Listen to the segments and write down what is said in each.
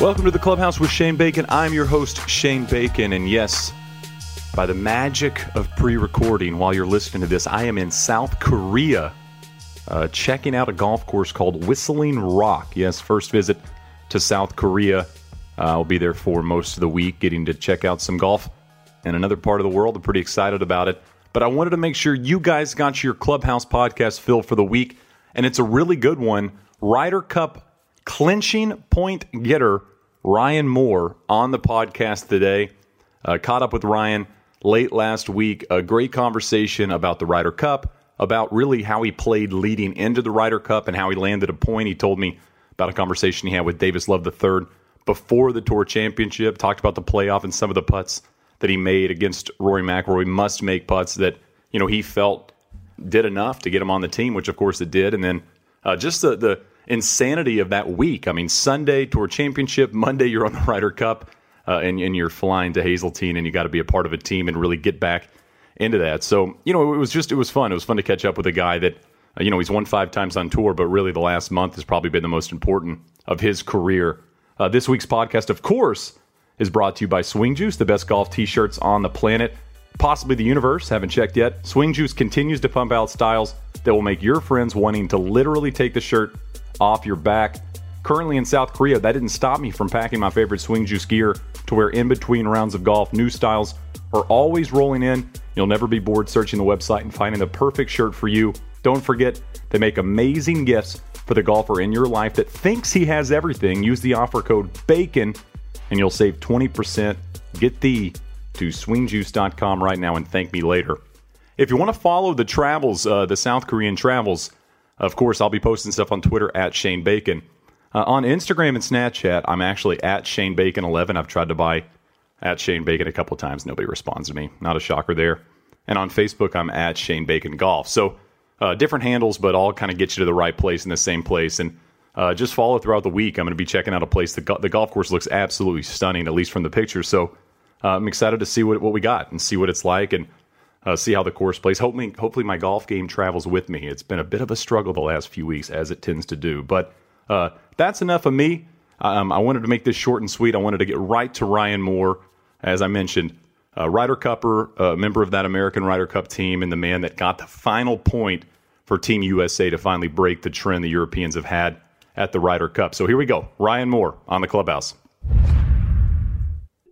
Welcome to the Clubhouse with Shane Bacon. I'm your host, Shane Bacon, and yes, by the magic of pre recording while you're listening to this, I am in South Korea uh, checking out a golf course called Whistling Rock. Yes, first visit to South Korea. Uh, I'll be there for most of the week, getting to check out some golf in another part of the world. I'm pretty excited about it. But I wanted to make sure you guys got your Clubhouse podcast fill for the week, and it's a really good one. Ryder Cup clinching point getter Ryan Moore on the podcast today. Uh, caught up with Ryan late last week. A great conversation about the Ryder Cup, about really how he played leading into the Ryder Cup and how he landed a point. He told me about a conversation he had with Davis Love III before the Tour Championship. Talked about the playoff and some of the putts that he made against Rory McIlroy. Must make putts that you know he felt did enough to get him on the team, which of course it did. And then uh, just the the insanity of that week. I mean, Sunday Tour Championship, Monday you're on the Ryder Cup uh, and, and you're flying to Hazeltine, and you got to be a part of a team and really get back into that. So you know, it was just it was fun. It was fun to catch up with a guy that uh, you know he's won five times on tour, but really the last month has probably been the most important of his career. Uh, this week's podcast, of course, is brought to you by Swing Juice, the best golf T-shirts on the planet, possibly the universe. Haven't checked yet. Swing Juice continues to pump out styles that will make your friends wanting to literally take the shirt off your back currently in South Korea, that didn't stop me from packing my favorite swing juice gear to wear in between rounds of golf. New styles are always rolling in. You'll never be bored searching the website and finding the perfect shirt for you. Don't forget, they make amazing gifts for the golfer in your life that thinks he has everything. Use the offer code BACON and you'll save 20%. Get thee to swingjuice.com right now and thank me later. If you want to follow the travels, uh, the South Korean travels, of course, I'll be posting stuff on Twitter at Shane Bacon. Uh, on Instagram and Snapchat, I'm actually at Shane Bacon 11. I've tried to buy at Shane Bacon a couple times. Nobody responds to me. Not a shocker there. And on Facebook, I'm at Shane Bacon Golf. So uh, different handles, but all kind of get you to the right place in the same place. And uh, just follow throughout the week. I'm going to be checking out a place. The, go- the golf course looks absolutely stunning, at least from the picture. So uh, I'm excited to see what, what we got and see what it's like and uh, see how the course plays. Hopefully, hopefully, my golf game travels with me. It's been a bit of a struggle the last few weeks, as it tends to do. But uh, that's enough of me. Um, I wanted to make this short and sweet. I wanted to get right to Ryan Moore, as I mentioned, uh, Ryder Cupper, a member of that American Ryder Cup team, and the man that got the final point for Team USA to finally break the trend the Europeans have had at the Ryder Cup. So here we go. Ryan Moore on the clubhouse.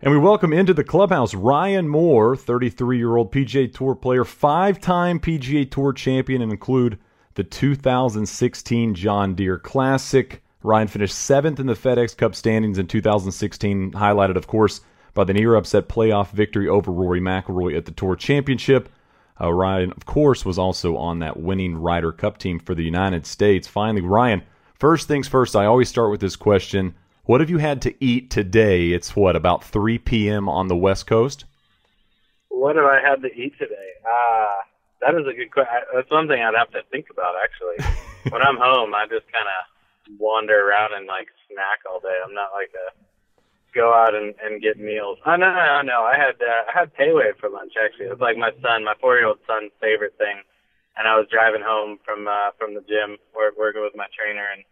And we welcome into the clubhouse Ryan Moore, 33 year old PGA Tour player, five time PGA Tour champion, and include the 2016 John Deere Classic. Ryan finished seventh in the FedEx Cup standings in 2016, highlighted, of course, by the near upset playoff victory over Rory McIlroy at the Tour Championship. Uh, Ryan, of course, was also on that winning Ryder Cup team for the United States. Finally, Ryan, first things first, I always start with this question. What have you had to eat today? It's what, about 3 p.m. on the West Coast? What have I had to eat today? Uh, that is a good question. That's one thing I'd have to think about, actually. when I'm home, I just kind of wander around and, like, snack all day. I'm not like a go out and, and get meals. Oh, no, no, no. I had uh, I had Wei for lunch actually. It was like my son, my four year old son's favorite thing. And I was driving home from uh, from the gym, work, working with my trainer, and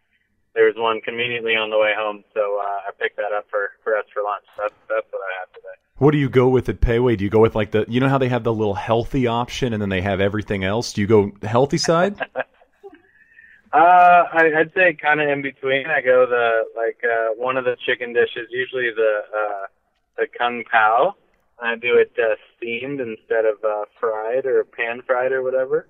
there was one conveniently on the way home, so uh, I picked that up for, for us for lunch. That's that's what I had today. What do you go with at Pei Wei? Do you go with like the you know how they have the little healthy option and then they have everything else? Do you go healthy side? Uh, I, I'd say kind of in between. I go the like uh, one of the chicken dishes, usually the uh, the kung pao. I do it uh, steamed instead of uh, fried or pan fried or whatever,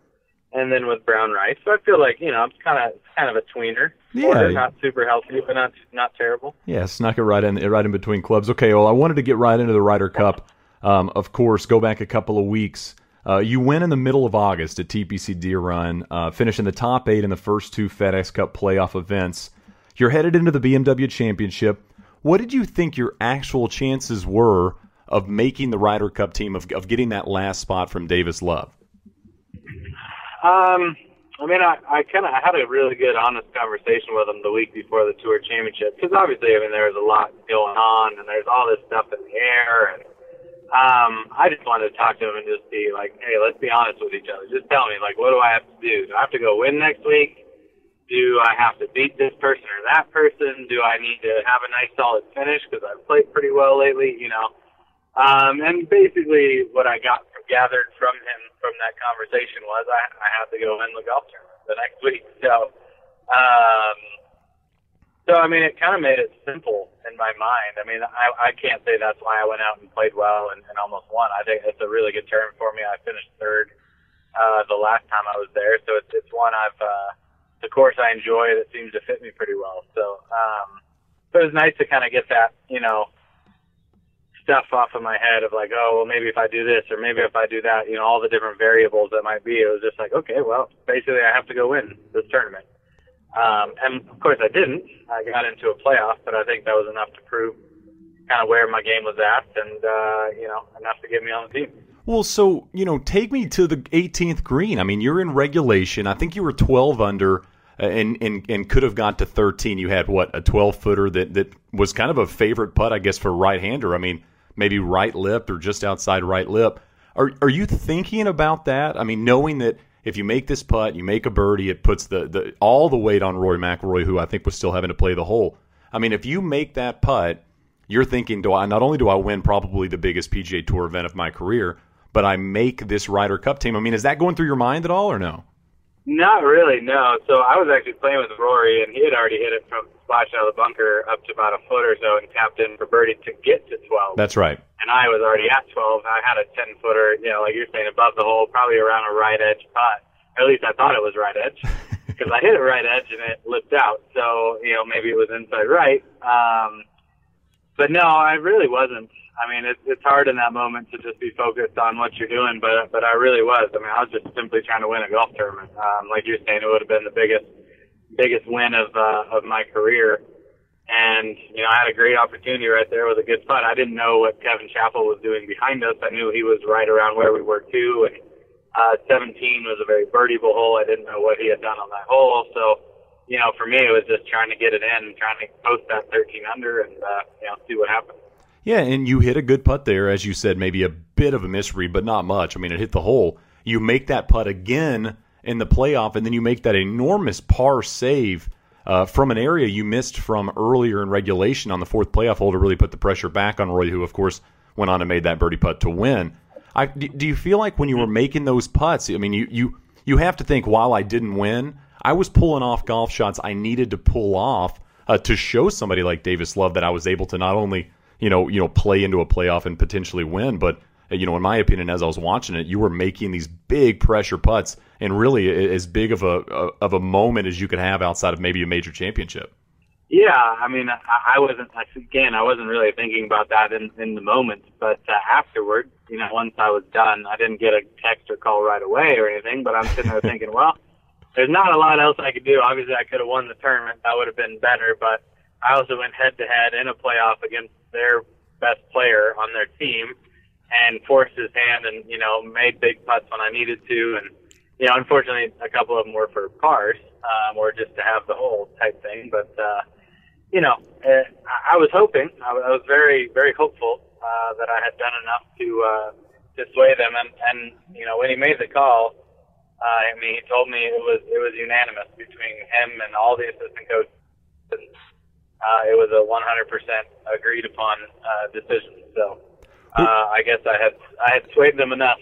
and then with brown rice. So I feel like you know it's kind of kind of a tweener. Yeah. Not super healthy, but not not terrible. Yeah, snuck it right in right in between clubs. Okay, well, I wanted to get right into the Ryder Cup. Um, of course, go back a couple of weeks. Uh, you win in the middle of August at TPC Deere Run, uh, finish in the top eight in the first two FedEx Cup playoff events. You're headed into the BMW Championship. What did you think your actual chances were of making the Ryder Cup team, of, of getting that last spot from Davis Love? Um, I mean, I, I kind of had a really good, honest conversation with him the week before the Tour Championship because obviously, I mean, there was a lot going on and there's all this stuff in the air and um, I just wanted to talk to him and just be like, hey, let's be honest with each other. Just tell me, like, what do I have to do? Do I have to go win next week? do I have to beat this person or that person? Do I need to have a nice solid finish because I've played pretty well lately? You know, um, and basically what I got gathered from him from that conversation was I, I have to go win the golf tournament the next week. So, um, so I mean, it kind of made it simple in my mind. I mean, I, I can't say that's why I went out and played well and, and almost won. I think it's a really good term for me. I finished third uh, the last time I was there, so it's it's one I've uh, the course I enjoy that seems to fit me pretty well. So, um, it was nice to kind of get that, you know, stuff off of my head of like, oh, well, maybe if I do this or maybe if I do that, you know, all the different variables that might be. It was just like, okay, well, basically I have to go win this tournament. Um, and of course I didn't. I got into a playoff, but I think that was enough to prove kind of where my game was at and, uh, you know, enough to get me on the team. Well, so, you know, take me to the 18th green. I mean, you're in regulation. I think you were 12 under uh, and, and, and could have got to 13. You had what, a 12 footer that, that was kind of a favorite putt, I guess, for right hander. I mean, maybe right lip or just outside right lip. Are are you thinking about that? I mean, knowing that if you make this putt, you make a birdie, it puts the, the all the weight on Rory McIlroy, who I think was still having to play the hole. I mean, if you make that putt, you're thinking, do I not only do I win probably the biggest PGA Tour event of my career, but I make this Ryder Cup team. I mean, is that going through your mind at all, or no? Not really, no. So I was actually playing with Rory, and he had already hit it from splash out of the bunker up to about a foot or so and tapped in for birdie to get to 12. That's right. And I was already at 12. I had a 10 footer, you know, like you're saying, above the hole, probably around a right edge putt. At least I thought it was right edge because I hit it right edge and it lipped out. So, you know, maybe it was inside right. Um, but no, I really wasn't. I mean, it's it's hard in that moment to just be focused on what you're doing, but but I really was. I mean, I was just simply trying to win a golf tournament. Um, like you're saying, it would have been the biggest biggest win of uh, of my career. And you know, I had a great opportunity right there with a good putt. I didn't know what Kevin Chappell was doing behind us. I knew he was right around where we were too. And uh, 17 was a very birdieable hole. I didn't know what he had done on that hole, so you know, for me, it was just trying to get it in, and trying to post that 13 under, and uh, you know, see what happens. Yeah, and you hit a good putt there, as you said, maybe a bit of a misread, but not much. I mean, it hit the hole. You make that putt again in the playoff, and then you make that enormous par save uh, from an area you missed from earlier in regulation on the fourth playoff hole to really put the pressure back on Rory, who of course went on and made that birdie putt to win. I, do you feel like when you were making those putts, I mean, you you you have to think while I didn't win, I was pulling off golf shots I needed to pull off uh, to show somebody like Davis Love that I was able to not only you know you know play into a playoff and potentially win, but you know, in my opinion, as I was watching it, you were making these big pressure putts and really as big of a of a moment as you could have outside of maybe a major championship. Yeah, I mean, I wasn't again, I wasn't really thinking about that in in the moment, but uh, afterward, you know, once I was done, I didn't get a text or call right away or anything, but I'm sitting there thinking, well, there's not a lot else I could do. Obviously, I could have won the tournament; that would have been better, but I also went head to head in a playoff against their best player on their team and forced his hand and, you know, made big putts when I needed to. And, you know, unfortunately, a couple of them were for pars, um, or just to have the hole type thing. But, uh, you know, uh, I was hoping, I was very, very hopeful, uh, that I had done enough to, uh, sway them. And, and, you know, when he made the call, uh, I mean, he told me it was, it was unanimous between him and all the assistant coaches. And, uh, it was a 100% agreed upon, uh, decision. So, uh, I guess I had I had swayed them enough.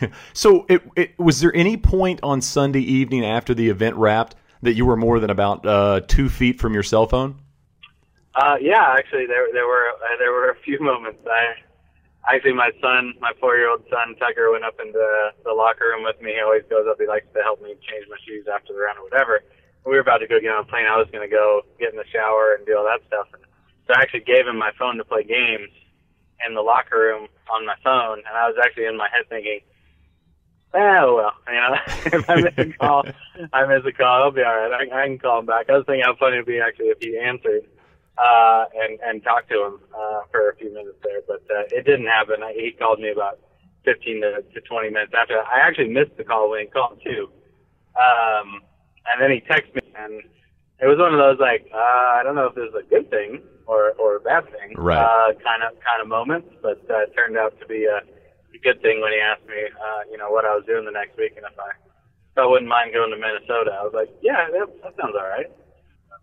so, it, it, was there any point on Sunday evening after the event wrapped that you were more than about uh, two feet from your cell phone? Uh, yeah, actually, there there were uh, there were a few moments. I actually, my son, my four year old son Tucker, went up into the locker room with me. He always goes up. He likes to help me change my shoes after the round or whatever. We were about to go get on a plane. I was going to go get in the shower and do all that stuff. And so I actually gave him my phone to play games in the locker room on my phone, and I was actually in my head thinking, oh well, you know, if I miss a call, I miss a call. I'll be all right. I, I can call him back. I was thinking how funny it'd be actually if he answered uh, and and talked to him uh, for a few minutes there, but uh, it didn't happen. I, he called me about 15 to, to 20 minutes after. I actually missed the call when he called too, um, and then he texted me, and it was one of those like, uh, I don't know if this is a good thing or or a bad thing, right. uh, kind of kind of moments. But uh, it turned out to be a, a good thing when he asked me, uh, you know, what I was doing the next week and if I if I wouldn't mind going to Minnesota. I was like, yeah, that, that sounds all right.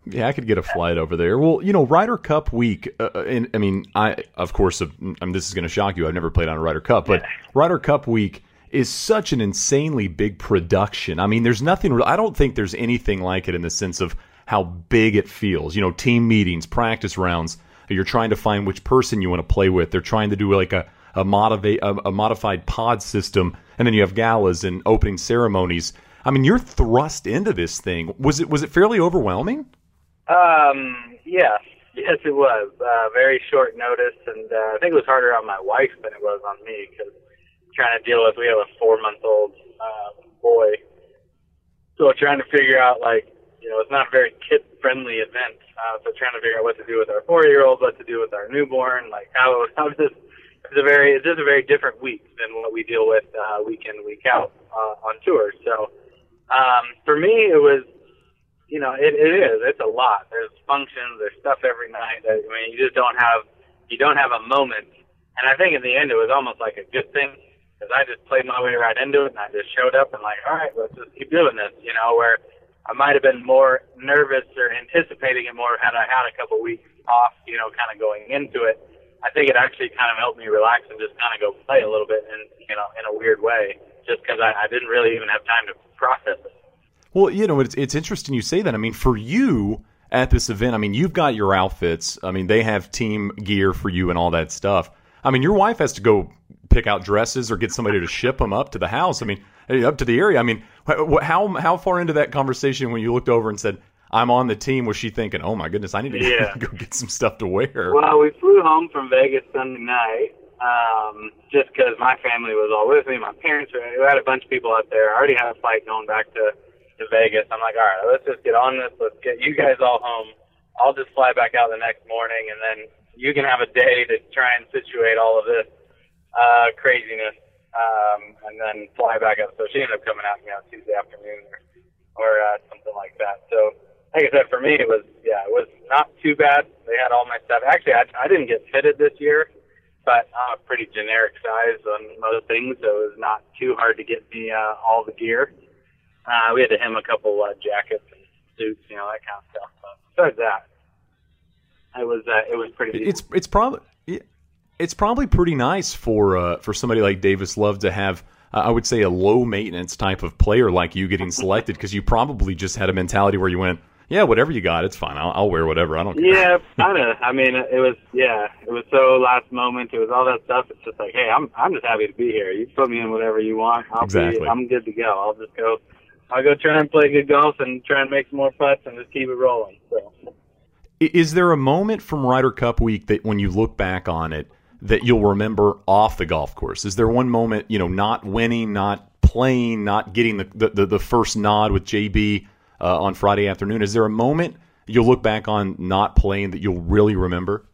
Yeah, I could get a flight over there. Well, you know, Ryder Cup week. Uh, uh and I mean, I of course, I mean, this is going to shock you. I've never played on a Ryder Cup, but yeah. Ryder Cup week is such an insanely big production. I mean, there's nothing. I don't think there's anything like it in the sense of how big it feels. You know, team meetings, practice rounds. You're trying to find which person you want to play with. They're trying to do like a a, motivate, a, a modified pod system, and then you have galas and opening ceremonies. I mean, you're thrust into this thing. Was it was it fairly overwhelming? Um, yes, yes, it was. Uh, very short notice, and uh, I think it was harder on my wife than it was on me because trying to deal with. We have a four month old uh, boy, so trying to figure out like you know it's not a very kid friendly event. Uh, so trying to figure out what to do with our four year old, what to do with our newborn, like how how does it's a very it's just a very different week than what we deal with uh, week in week out uh, on tour. So um, for me, it was you know, it, it is. It's a lot. There's functions. There's stuff every night. That, I mean, you just don't have you don't have a moment. And I think in the end, it was almost like a good thing because I just played my way right into it, and I just showed up and like, all right, let's just keep doing this. You know, where I might have been more nervous or anticipating it more had I had a couple weeks off. You know, kind of going into it. I think it actually kind of helped me relax and just kind of go play a little bit, and you know, in a weird way, just because I, I didn't really even have time to process it. Well, you know, it's it's interesting you say that. I mean, for you at this event, I mean, you've got your outfits. I mean, they have team gear for you and all that stuff. I mean, your wife has to go pick out dresses or get somebody to ship them up to the house. I mean, up to the area. I mean, how how far into that conversation when you looked over and said, "I'm on the team," was she thinking, "Oh my goodness, I need to yeah. go get some stuff to wear"? Well, we flew home from Vegas Sunday night, um, just because my family was all with me. My parents were. We had a bunch of people out there. I already had a flight going back to to Vegas. I'm like, all right, let's just get on this. Let's get you guys all home. I'll just fly back out the next morning, and then you can have a day to try and situate all of this uh, craziness, um, and then fly back up. So she ended up coming out, you know, Tuesday afternoon or, or uh, something like that. So, like I said, for me, it was yeah, it was not too bad. They had all my stuff. Actually, I, I didn't get fitted this year, but I'm a pretty generic size on most things, so it was not too hard to get me uh, all the gear. Uh, we had to hem a couple uh, jackets and suits, you know, that kind of stuff. But besides that, it was uh, it was pretty. It's it's probably it's probably pretty nice for uh, for somebody like Davis Love to have. Uh, I would say a low maintenance type of player like you getting selected because you probably just had a mentality where you went, yeah, whatever you got, it's fine. I'll, I'll wear whatever. I don't care. Yeah, kind of. I mean, it was yeah, it was so last moment. It was all that stuff. It's just like, hey, I'm I'm just happy to be here. You put me in whatever you want. I'll exactly. Be, I'm good to go. I'll just go I'll go try and play good golf and try and make some more putts and just keep it rolling. So. Is there a moment from Ryder Cup week that when you look back on it that you'll remember off the golf course? Is there one moment, you know, not winning, not playing, not getting the the, the first nod with JB uh, on Friday afternoon? Is there a moment you'll look back on not playing that you'll really remember?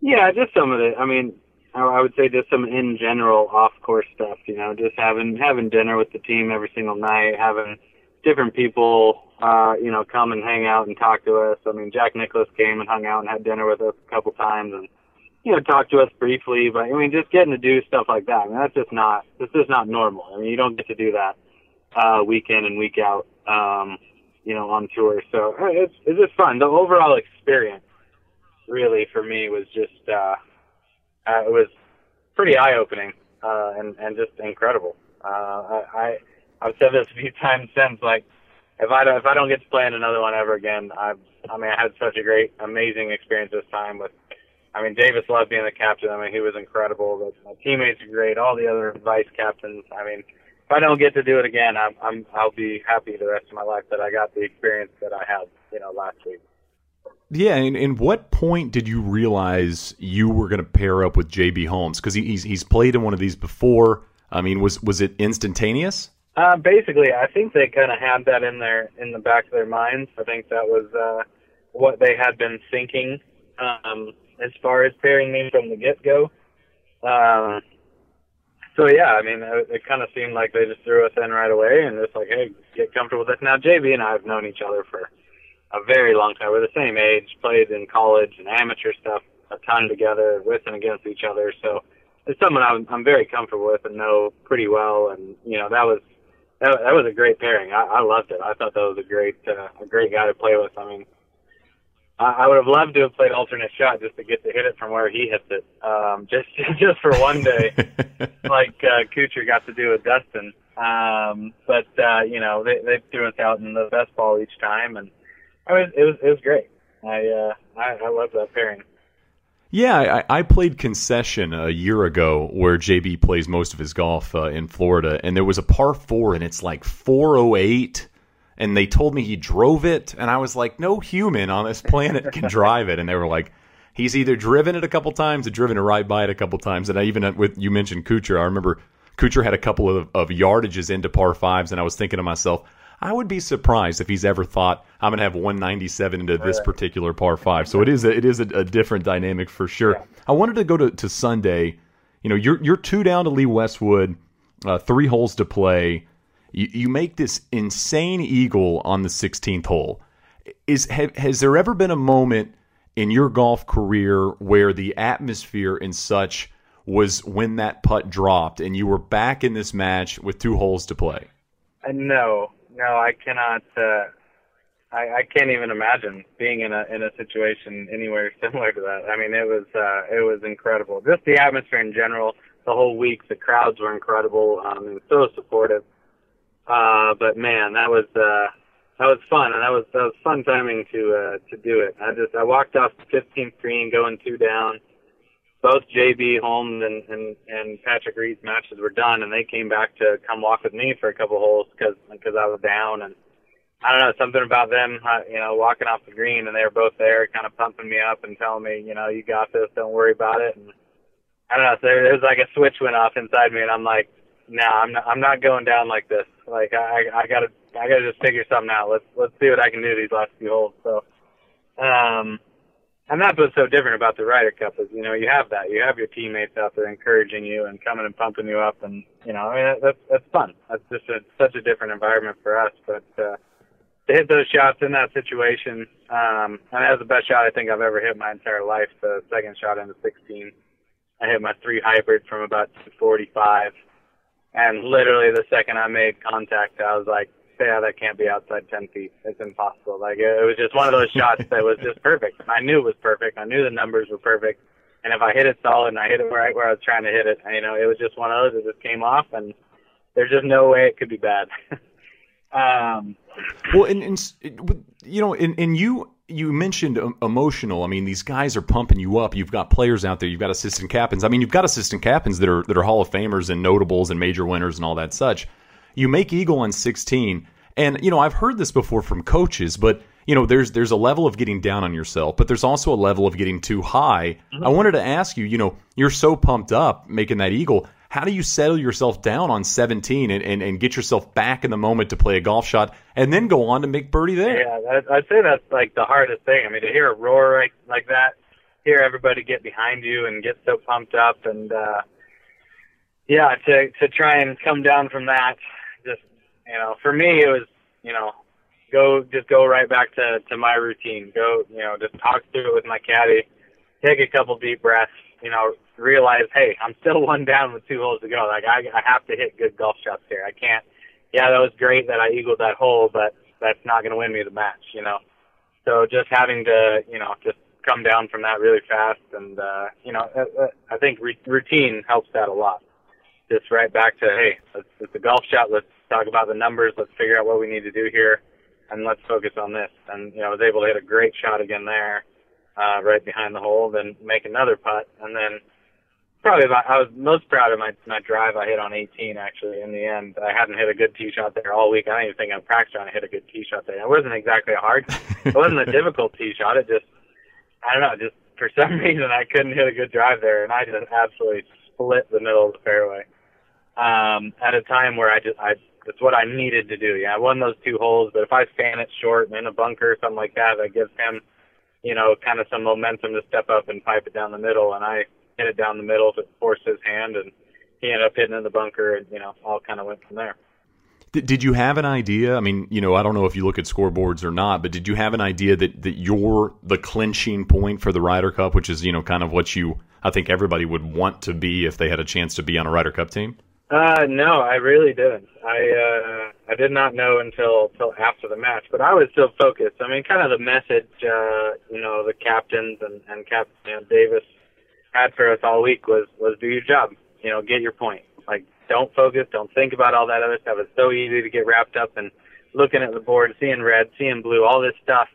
Yeah, just some of it. I mean, I would say just some in general off course stuff. You know, just having having dinner with the team every single night, having different people, uh, you know, come and hang out and talk to us. I mean, Jack Nicklaus came and hung out and had dinner with us a couple times and you know talked to us briefly. But I mean, just getting to do stuff like that. I mean, that's just not this is not normal. I mean, you don't get to do that uh, week in and week out. Um, you know, on tour. So it's it's just fun. The overall experience, really, for me was just. uh uh, it was pretty eye opening uh, and and just incredible. Uh, I, I I've said this a few times since. Like, if I don't if I don't get to play in another one ever again, I I mean I had such a great, amazing experience this time with. I mean, Davis Love being the captain. I mean, he was incredible. But my teammates are great. All the other vice captains. I mean, if I don't get to do it again, I'm, I'm I'll be happy the rest of my life that I got the experience that I had, you know, last week. Yeah, and, and what point did you realize you were going to pair up with JB Holmes? Because he, he's he's played in one of these before. I mean, was was it instantaneous? Uh, basically, I think they kind of had that in their in the back of their minds. I think that was uh, what they had been thinking um, as far as pairing me from the get go. Um, so yeah, I mean, it, it kind of seemed like they just threw us in right away and just like, hey, get comfortable with this. Now, JB and I have known each other for a very long time. We're the same age, played in college and amateur stuff a ton together, with and against each other. So it's someone I'm, I'm very comfortable with and know pretty well. And you know that was that, that was a great pairing. I, I loved it. I thought that was a great uh, a great guy to play with. I mean, I, would have loved to have played alternate shot just to get to hit it from where he hits it, um, just just for one day, like uh, Kuchar got to do with Dustin. Um, but uh, you know, they they threw us out in the best ball each time, and I was it was it was great. I uh, I, I love that pairing. Yeah, I, I, played Concession a year ago where JB plays most of his golf uh, in Florida, and there was a par four, and it's like 408, and they told me he drove it, and I was like, no human on this planet can drive it, and they were like, he's either driven it a couple times or driven it right by it a couple times, and I even with you mentioned Kuchar, I remember Kuchar had a couple of, of yardages into par fives, and I was thinking to myself, I would be surprised if he's ever thought I'm going to have 197 into this particular par five. So it is a, it is a, a different dynamic for sure. Yeah. I wanted to go to, to Sunday. You know, you're you're two down to Lee Westwood, uh, three holes to play. You, you make this insane eagle on the 16th hole. Is have, has there ever been a moment in your golf career where the atmosphere and such was when that putt dropped and you were back in this match with two holes to play? Uh, no, no, I cannot. Uh, I, I can't even imagine being in a in a situation anywhere similar to that. I mean, it was uh, it was incredible. Just the atmosphere in general. The whole week, the crowds were incredible. Um, it was so supportive. Uh, but man, that was uh, that was fun, and that was that was fun timing to uh, to do it. I just I walked off the 15th green, going two down both JB Holmes and, and and Patrick Reed's matches were done, and they came back to come walk with me for a couple holes because because I was down, and I don't know something about them, uh, you know, walking off the green, and they were both there, kind of pumping me up and telling me, you know, you got this, don't worry about it, and I don't know, so there was like a switch went off inside me, and I'm like, no, nah, I'm not, I'm not going down like this. Like I I gotta I gotta just figure something out. Let's let's see what I can do these last few holes. So, um, and that's what's so different about the Ryder Cup is, you know, you have that. You have your teammates out there encouraging you and coming and pumping you up, and you know, I mean, that's that's fun. That's just a, such a different environment for us. But uh, to hit those shots in that situation, um, and that was the best shot I think I've ever hit my entire life. The second shot into 16, I hit my three hybrid from about 245, and literally the second I made contact, I was like, yeah, that can't be outside 10 feet. It's impossible. Like, it was just one of those shots that was just perfect. I knew it was perfect. I knew the numbers were perfect. And if I hit it solid and I hit it right where I was trying to hit it, you know, it was just one of those that just came off, and there's just no way it could be bad. um, well, and, and you know, and, and you you mentioned emotional. I mean, these guys are pumping you up. You've got players out there. You've got assistant captains. I mean, you've got assistant captains that are that are Hall of Famers and notables and major winners and all that such you make eagle on 16 and you know i've heard this before from coaches but you know there's there's a level of getting down on yourself but there's also a level of getting too high mm-hmm. i wanted to ask you you know you're so pumped up making that eagle how do you settle yourself down on 17 and, and, and get yourself back in the moment to play a golf shot and then go on to make birdie there yeah i'd say that's like the hardest thing i mean to hear a roar like, like that hear everybody get behind you and get so pumped up and uh yeah to to try and come down from that just, you know, for me, it was, you know, go just go right back to to my routine. Go, you know, just talk through it with my caddy, take a couple deep breaths. You know, realize, hey, I'm still one down with two holes to go. Like I, I have to hit good golf shots here. I can't. Yeah, that was great that I eagled that hole, but that's not going to win me the match. You know, so just having to, you know, just come down from that really fast, and uh, you know, I think routine helps that a lot. Just right back to, hey, it's, it's a golf shot. Let's talk about the numbers. Let's figure out what we need to do here, and let's focus on this. And you know, I was able to hit a great shot again there, uh, right behind the hole, then make another putt, and then probably about, I was most proud of my my drive I hit on 18 actually. In the end, I hadn't hit a good tee shot there all week. I don't even think I practiced trying to hit a good tee shot there. It wasn't exactly a hard, it wasn't a difficult tee shot. It just I don't know, just for some reason I couldn't hit a good drive there, and I just absolutely split the middle of the fairway. Um, at a time where I just I it's what I needed to do. Yeah, I won those two holes, but if I fan it short and in a bunker or something like that, that gives him, you know, kind of some momentum to step up and pipe it down the middle. And I hit it down the middle to force his hand, and he ended up hitting in the bunker, and you know, all kind of went from there. Did you have an idea? I mean, you know, I don't know if you look at scoreboards or not, but did you have an idea that that you're the clinching point for the Ryder Cup, which is you know kind of what you I think everybody would want to be if they had a chance to be on a Ryder Cup team? Uh, no, I really didn't. I uh, I did not know until until after the match, but I was still focused. I mean, kind of the message, uh, you know, the captains and and Captain you know, Davis had for us all week was was do your job. You know, get your point. Like, don't focus, don't think about all that other stuff. It's so easy to get wrapped up in looking at the board, seeing red, seeing blue, all this stuff.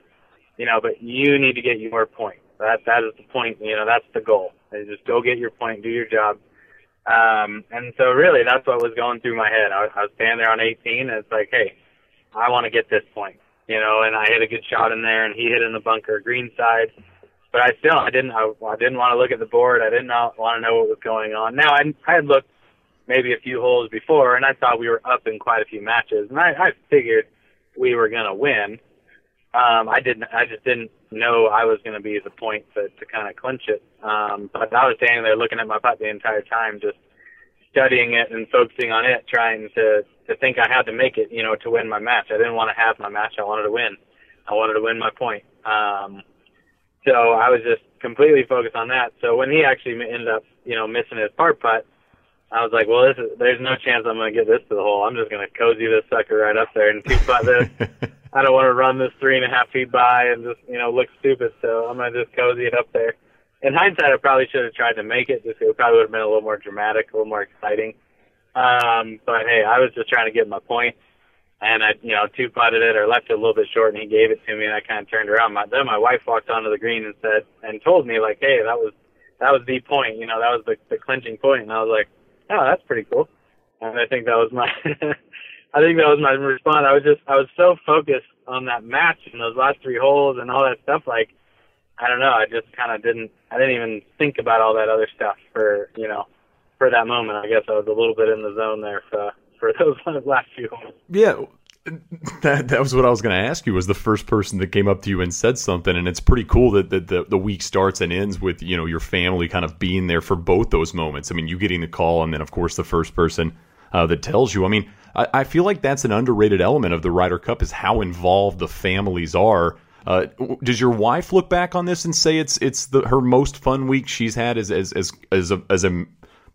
You know, but you need to get your point. That that is the point. You know, that's the goal. Is just go get your point, do your job um, and so really that's what was going through my head. I was, I was standing there on 18 and it's like, hey, I want to get this point, you know, and I hit a good shot in there and he hit in the bunker green side. But I still, I didn't, I, I didn't want to look at the board. I didn't want to know what was going on. Now I, I had looked maybe a few holes before and I thought we were up in quite a few matches and I, I figured we were to win. Um, I didn't, I just didn't know I was going to be the point to, to kind of clinch it. Um, but I was standing there looking at my putt the entire time, just studying it and focusing on it, trying to, to think I had to make it, you know, to win my match. I didn't want to have my match. I wanted to win. I wanted to win my point. Um, so I was just completely focused on that. So when he actually ended up, you know, missing his part putt, I was like, well, this is, there's no chance I'm going to get this to the hole. I'm just going to cozy this sucker right up there and two putt this. I don't want to run this three and a half feet by and just, you know, look stupid. So I'm going to just cozy it up there. In hindsight, I probably should have tried to make it. Just it probably would have been a little more dramatic, a little more exciting. Um, but hey, I was just trying to get my point, and I, you know, two putted it or left it a little bit short, and he gave it to me, and I kind of turned around. My, then my wife walked onto the green and said, and told me like, hey, that was that was the point. You know, that was the the clinching point, and I was like, oh, that's pretty cool. And I think that was my I think that was my response. I was just I was so focused on that match and those last three holes and all that stuff. Like I don't know. I just kind of didn't. I didn't even think about all that other stuff for you know for that moment. I guess I was a little bit in the zone there for for those last few. Yeah. That that was what I was going to ask you. Was the first person that came up to you and said something, and it's pretty cool that, that the the week starts and ends with you know your family kind of being there for both those moments. I mean, you getting the call, and then of course the first person uh, that tells you. I mean, I, I feel like that's an underrated element of the Ryder Cup is how involved the families are. Uh, does your wife look back on this and say it's it's the her most fun week she's had as as as as a, as a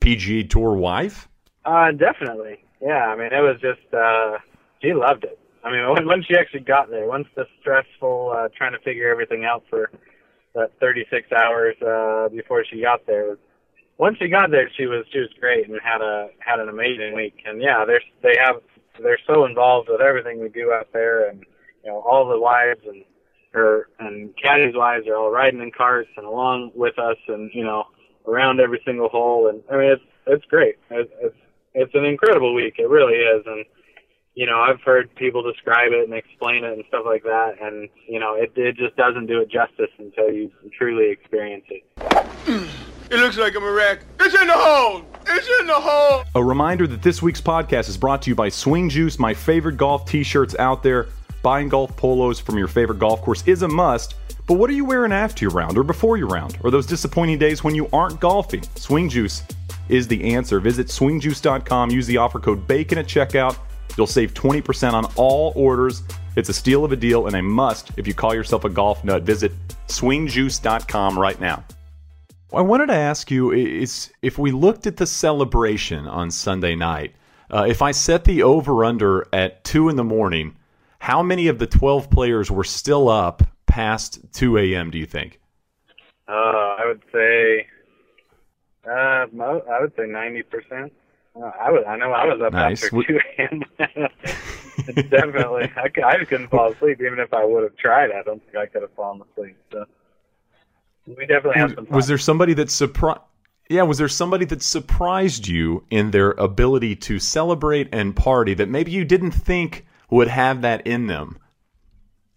PGA Tour wife? Uh, definitely. Yeah, I mean it was just uh, she loved it. I mean when, when she actually got there, once the stressful uh, trying to figure everything out for that 36 hours uh, before she got there was once she got there, she was she was great and had a had an amazing week. And yeah, they're they have they're so involved with everything we do out there, and you know all the wives and her and Caddy's wives are all riding in carts and along with us, and you know around every single hole. And I mean it's it's great. It's it's, it's an incredible week. It really is. And you know I've heard people describe it and explain it and stuff like that, and you know it it just doesn't do it justice until you truly experience it. Mm. It looks like I'm a wreck. It's in the hole! It's in the hole! A reminder that this week's podcast is brought to you by Swing Juice, my favorite golf t shirts out there. Buying golf polos from your favorite golf course is a must, but what are you wearing after your round or before your round or those disappointing days when you aren't golfing? Swing Juice is the answer. Visit swingjuice.com, use the offer code BACON at checkout. You'll save 20% on all orders. It's a steal of a deal and a must if you call yourself a golf nut. Visit swingjuice.com right now. I wanted to ask you is if we looked at the celebration on Sunday night, uh, if I set the over under at two in the morning, how many of the twelve players were still up past two a.m. Do you think? Uh, I would say, uh, I would say ninety percent. Uh, I was, I know I was up nice. after two a.m. Definitely, I, I couldn't fall asleep even if I would have tried. I don't think I could have fallen asleep. So we definitely have some. Fun. Was there somebody that surprised? Yeah, was there somebody that surprised you in their ability to celebrate and party that maybe you didn't think would have that in them?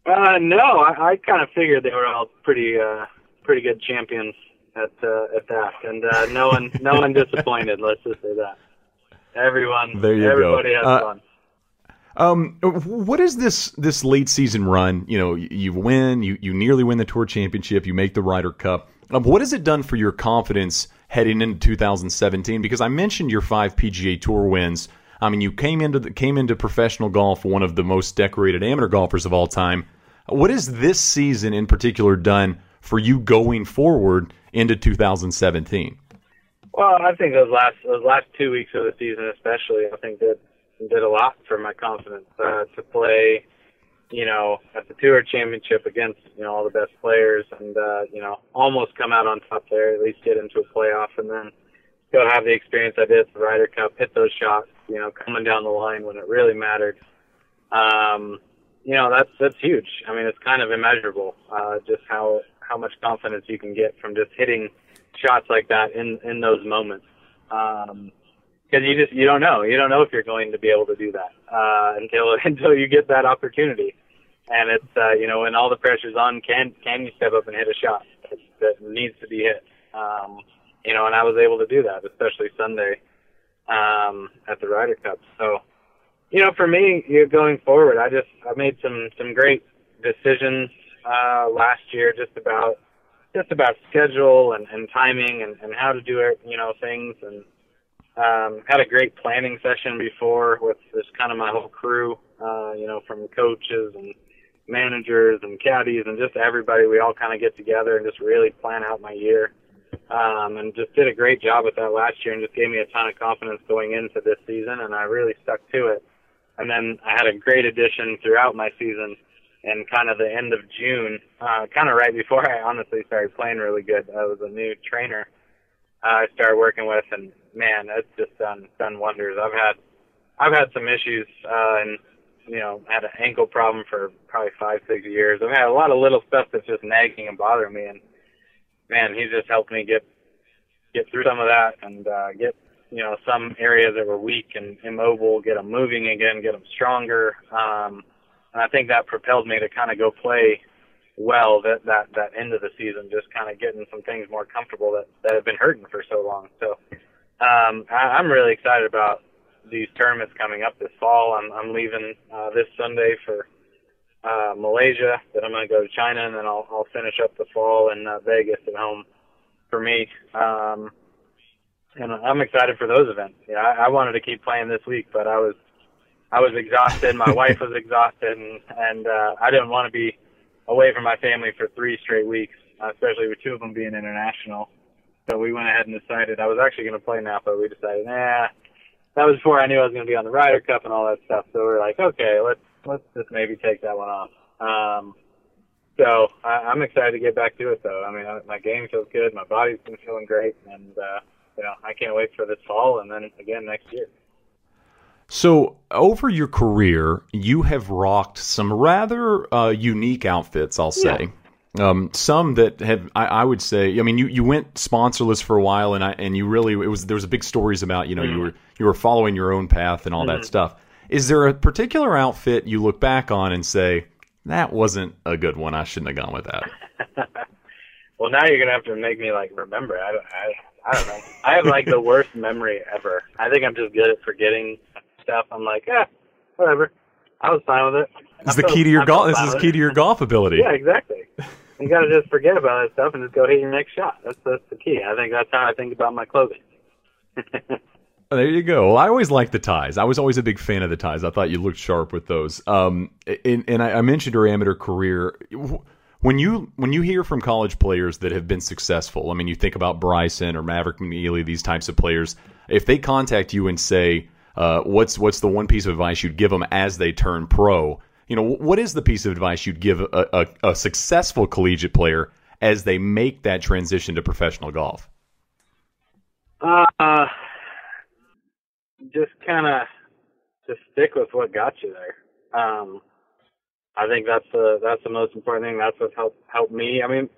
Uh, no, I, I kind of figured they were all pretty, uh, pretty good champions at uh, at that, and uh, no one, no one disappointed. Let's just say that. Everyone, there you everybody go. has uh, fun. Um, what is this this late season run? You know, you win, you you nearly win the Tour Championship, you make the Ryder Cup. Um, what has it done for your confidence heading into 2017? Because I mentioned your five PGA Tour wins. I mean, you came into the, came into professional golf one of the most decorated amateur golfers of all time. What has this season in particular done for you going forward into 2017? Well, I think those last those last two weeks of the season, especially, I think that did a lot for my confidence uh, to play. You know, at the Tour Championship against you know all the best players, and uh, you know almost come out on top there, at least get into a playoff, and then go have the experience I did at the Ryder Cup, hit those shots, you know, coming down the line when it really mattered. Um, you know, that's that's huge. I mean, it's kind of immeasurable, uh, just how how much confidence you can get from just hitting shots like that in in those moments. Um, because you just you don't know you don't know if you're going to be able to do that uh, until until you get that opportunity, and it's uh, you know when all the pressure's on, can can you step up and hit a shot that, needs to be hit? Um, you know, and I was able to do that, especially Sunday um, at the Ryder Cup. So, you know, for me, you know, going forward, I just I made some some great decisions uh, last year, just about just about schedule and, and timing and, and how to do it, you know, things and um, had a great planning session before with this kind of my whole crew, uh, you know, from coaches and managers and caddies and just everybody. We all kind of get together and just really plan out my year. Um, and just did a great job with that last year and just gave me a ton of confidence going into this season and I really stuck to it. And then I had a great addition throughout my season and kind of the end of June, uh, kind of right before I honestly started playing really good. I was a new trainer uh, I started working with, and man, that's just done done wonders. I've had I've had some issues, uh, and you know, had an ankle problem for probably five six years. I've had a lot of little stuff that's just nagging and bothering me, and man, he's just helped me get get through some of that and uh, get you know some areas that were weak and immobile, get them moving again, get them stronger. Um, and I think that propelled me to kind of go play well that that that end of the season, just kind of getting some things more comfortable that that have been hurting for so long. So um, I, I'm really excited about these tournaments coming up this fall. I'm I'm leaving uh, this Sunday for uh, Malaysia. Then I'm going to go to China, and then I'll I'll finish up the fall in uh, Vegas at home for me. Um, and I'm excited for those events. Yeah, I, I wanted to keep playing this week, but I was I was exhausted. My wife was exhausted, and and uh, I didn't want to be away from my family for three straight weeks, especially with two of them being international. So we went ahead and decided I was actually going to play Napa. We decided, nah, that was before I knew I was going to be on the Ryder Cup and all that stuff. So we are like, okay, let's let's just maybe take that one off. Um, so I, I'm excited to get back to it, though. I mean, I, my game feels good, my body's been feeling great, and uh, you know, I can't wait for this fall and then again next year. So, over your career, you have rocked some rather uh, unique outfits, I'll say. Yeah. Um, some that have, I, I, would say, I mean, you, you went sponsorless for a while, and I, and you really, it was there was a big stories about, you know, mm-hmm. you were you were following your own path and all mm-hmm. that stuff. Is there a particular outfit you look back on and say that wasn't a good one? I shouldn't have gone with that. well, now you're gonna have to make me like remember. I I, I don't know. I have like the worst memory ever. I think I'm just good at forgetting stuff. I'm like, yeah, whatever. I was fine with it. This is the key to your golf. This is key to your golf ability. Yeah, exactly. You got to just forget about that stuff and just go hit your next shot. That's that's the key. I think that's how I think about my clothing. There you go. Well, I always liked the ties. I was always a big fan of the ties. I thought you looked sharp with those. Um, and, and I, I mentioned your amateur career. When you when you hear from college players that have been successful, I mean, you think about Bryson or Maverick McNealy, these types of players. If they contact you and say, uh, what's what's the one piece of advice you'd give them as they turn pro? You know, what is the piece of advice you'd give a, a, a successful collegiate player as they make that transition to professional golf? Uh, just kind of just stick with what got you there. Um, I think that's the that's the most important thing. That's what helped helped me. I mean,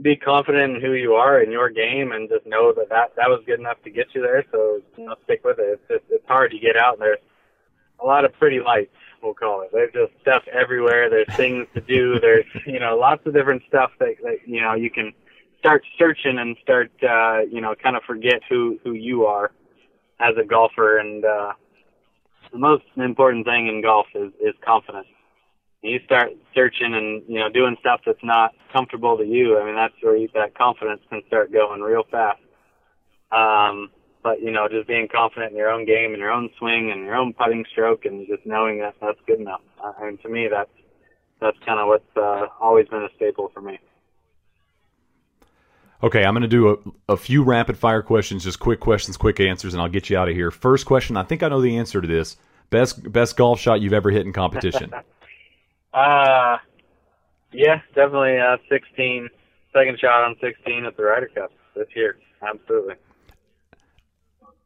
be confident in who you are in your game and just know that that, that was good enough to get you there. So, you know, stick with it. It's just, it's hard to get out and there's a lot of pretty lights, we'll call it. There's just stuff everywhere. There's things to do. There's, you know, lots of different stuff that, that, you know, you can start searching and start, uh, you know, kind of forget who, who you are as a golfer. And, uh, the most important thing in golf is, is confidence you start searching and you know doing stuff that's not comfortable to you, I mean that's where you, that confidence can start going real fast. Um, but you know, just being confident in your own game and your own swing and your own putting stroke, and just knowing that that's good enough. I uh, mean, to me, that's that's kind of what's uh, always been a staple for me. Okay, I'm going to do a, a few rapid fire questions, just quick questions, quick answers, and I'll get you out of here. First question, I think I know the answer to this. Best best golf shot you've ever hit in competition? uh, yeah, definitely uh, 16. Second shot on 16 at the Ryder Cup this year. Absolutely.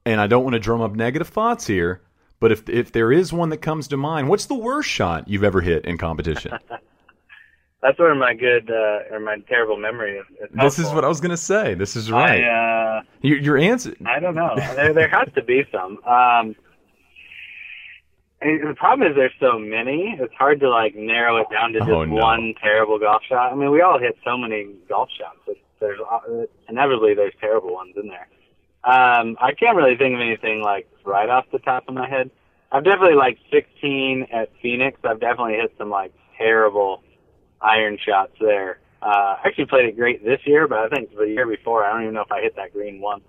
And I don't want to drum up negative thoughts here, but if if there is one that comes to mind, what's the worst shot you've ever hit in competition? That's where my good uh, or my terrible memory is. is this is what I was going to say. This is right. I, uh, your, your answer. I don't know. there, there has to be some. Um, and the problem is there's so many. It's hard to like narrow it down to just Oh, no. one terrible golf shot. I mean, we all hit so many golf shots. But there's uh, inevitably there's terrible ones in there. Um, I can't really think of anything like right off the top of my head. I've definitely like 16 at Phoenix. I've definitely hit some like terrible iron shots there. Uh, I actually played it great this year, but I think the year before, I don't even know if I hit that green once.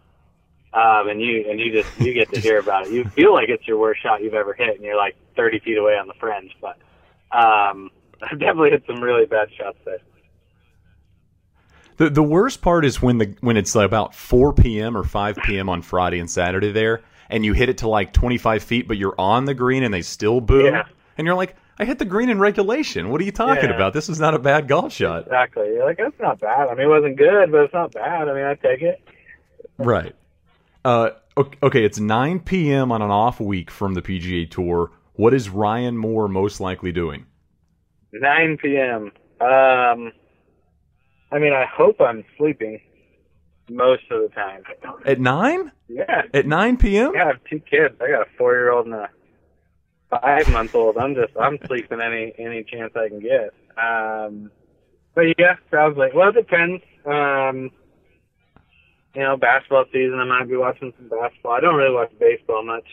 Um, and you and you just you get to hear about it. You feel like it's your worst shot you've ever hit, and you're like 30 feet away on the fringe. But um, I've definitely hit some really bad shots there. The the worst part is when the when it's about 4 p.m. or 5 p.m. on Friday and Saturday there, and you hit it to like 25 feet, but you're on the green and they still boo, Yeah. and you're like, I hit the green in regulation. What are you talking Yeah. about? This is not a bad golf shot. Exactly. You're like that's not bad. I mean, it wasn't good, but it's not bad. I mean, I take it. Right. Uh, ok- okay, it's 9 p.m. on an off week from the PGA Tour. What is Ryan Moore most likely doing? 9 p.m. Um, I mean, I hope I'm sleeping most of the time. At 9? Yeah. At 9 p.m.? I have two kids. I got a four year old and a five month old. I'm just I'm sleeping any any chance I can get. Um but yeah, probably. Well it depends. Um you know, basketball season I might be watching some basketball. I don't really watch baseball much.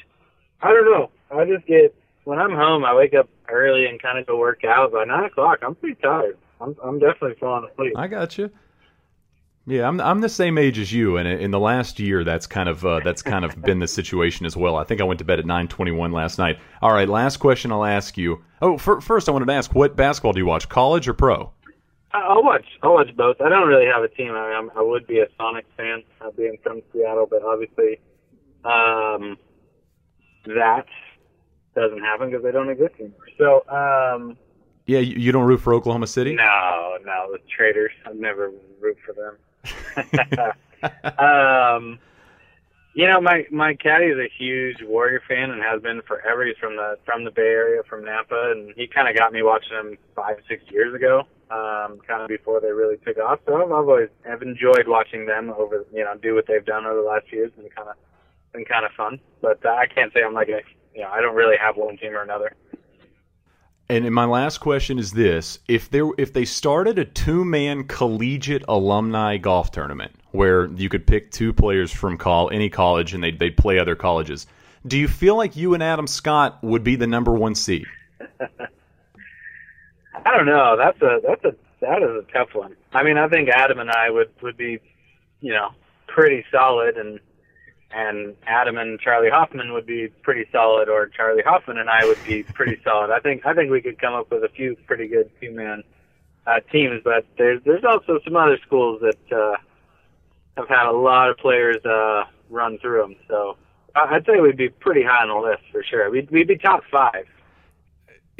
I don't know. I just get when I'm home I wake up early and kinda go work out. By nine o'clock I'm pretty tired. I'm I'm definitely falling asleep. I got you. Yeah, I'm I'm the same age as you, and in the last year, that's kind of uh, that's kind of been the situation as well. I think I went to bed at 9:21 last night. All right, last question I'll ask you. Oh, fir- first I wanted to ask, what basketball do you watch, college or pro? I- I'll watch. I'll watch both. I don't really have a team. I mean, I'm, I would be a Sonics fan, uh, being from Seattle, but obviously, um, that doesn't happen because they don't exist anymore. So, um, Yeah, you, you don't root for Oklahoma City? no, no, the traitors. I'd never root for them. um, you know, my my caddy is a huge Warrior fan and has been forever. He's from the from the Bay Area, from Napa, and he kind of got me watching them five six years ago, um, kind of before they really took off. So I've always I've enjoyed watching them over you know do what they've done over the last few years, and kind of been kind of fun. But uh, I can't say I'm like a you know I don't really have one team or another. And my last question is this: if there if they started a two man collegiate alumni golf tournament where you could pick two players from call any college and they they'd play other colleges, do you feel like you and Adam Scott would be the number one seed? I don't know. That's a that's a that is a tough one. I mean, I think Adam and I would would be, you know, pretty solid, and and Adam and Charley Hoffman would be pretty solid, or Charley Hoffman and I would be pretty solid. I think I think we could come up with a few pretty good two man uh, teams, but there's there's also some other schools that uh, have had a lot of players uh, run through them. So I'd say we'd be pretty high on the list for sure. We'd we'd be top five.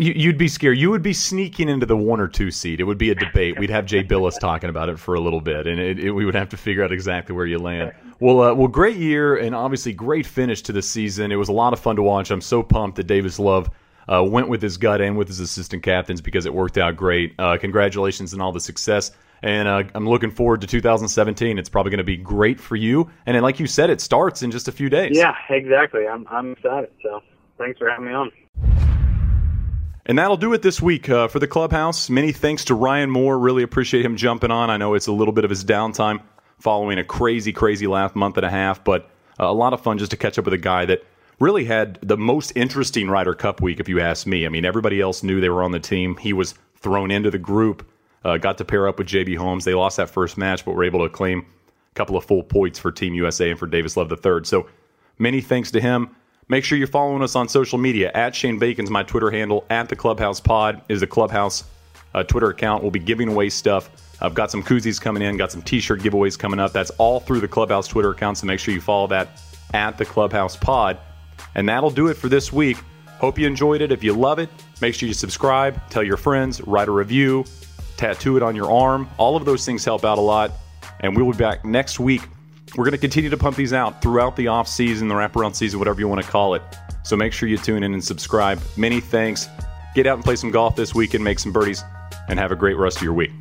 You, you'd be scared. You would be sneaking into the one or two seed. It would be a debate. We'd have Jay Bilas talking about it for a little bit, and it, it, we would have to figure out exactly where you land. Well, uh, well, great year, and obviously great finish to the season. It was a lot of fun to watch. I'm so pumped that Davis Love uh, went with his gut and with his assistant captains because it worked out great. Uh, congratulations on all the success, and uh, I'm looking forward to 2017. It's probably going to be great for you, and like you said, it starts in just a few days. Yeah, exactly. I'm I'm excited. So thanks for having me on. And that'll do it this week uh, for the clubhouse. Many thanks to Ryan Moore. Really appreciate him jumping on. I know it's a little bit of his downtime following a crazy, crazy last month and a half, but uh, a lot of fun just to catch up with a guy that really had the most interesting Ryder Cup week, if you ask me. I mean, everybody else knew they were on the team. He was thrown into the group, uh, got to pair up with JB Holmes. They lost that first match, but were able to claim a couple of full points for Team USA and for Davis Love III. So many thanks to him. Make sure you're following us on social media. At Shane Bacon's my Twitter handle. At the Clubhouse Pod is the Clubhouse uh, Twitter account. We'll be giving away stuff I've got some koozies coming in, got some t shirt giveaways coming up. That's all through the Clubhouse Twitter account, so make sure you follow that at the Clubhouse Pod. And that'll do it for this week. Hope you enjoyed it. If you love it, make sure you subscribe, tell your friends, write a review, tattoo it on your arm. All of those things help out a lot. And we'll be back next week. We're going to continue to pump these out throughout the off season, the wraparound season, whatever you want to call it. So make sure you tune in and subscribe. Many thanks. Get out and play some golf this weekend, make some birdies, and have a great rest of your week.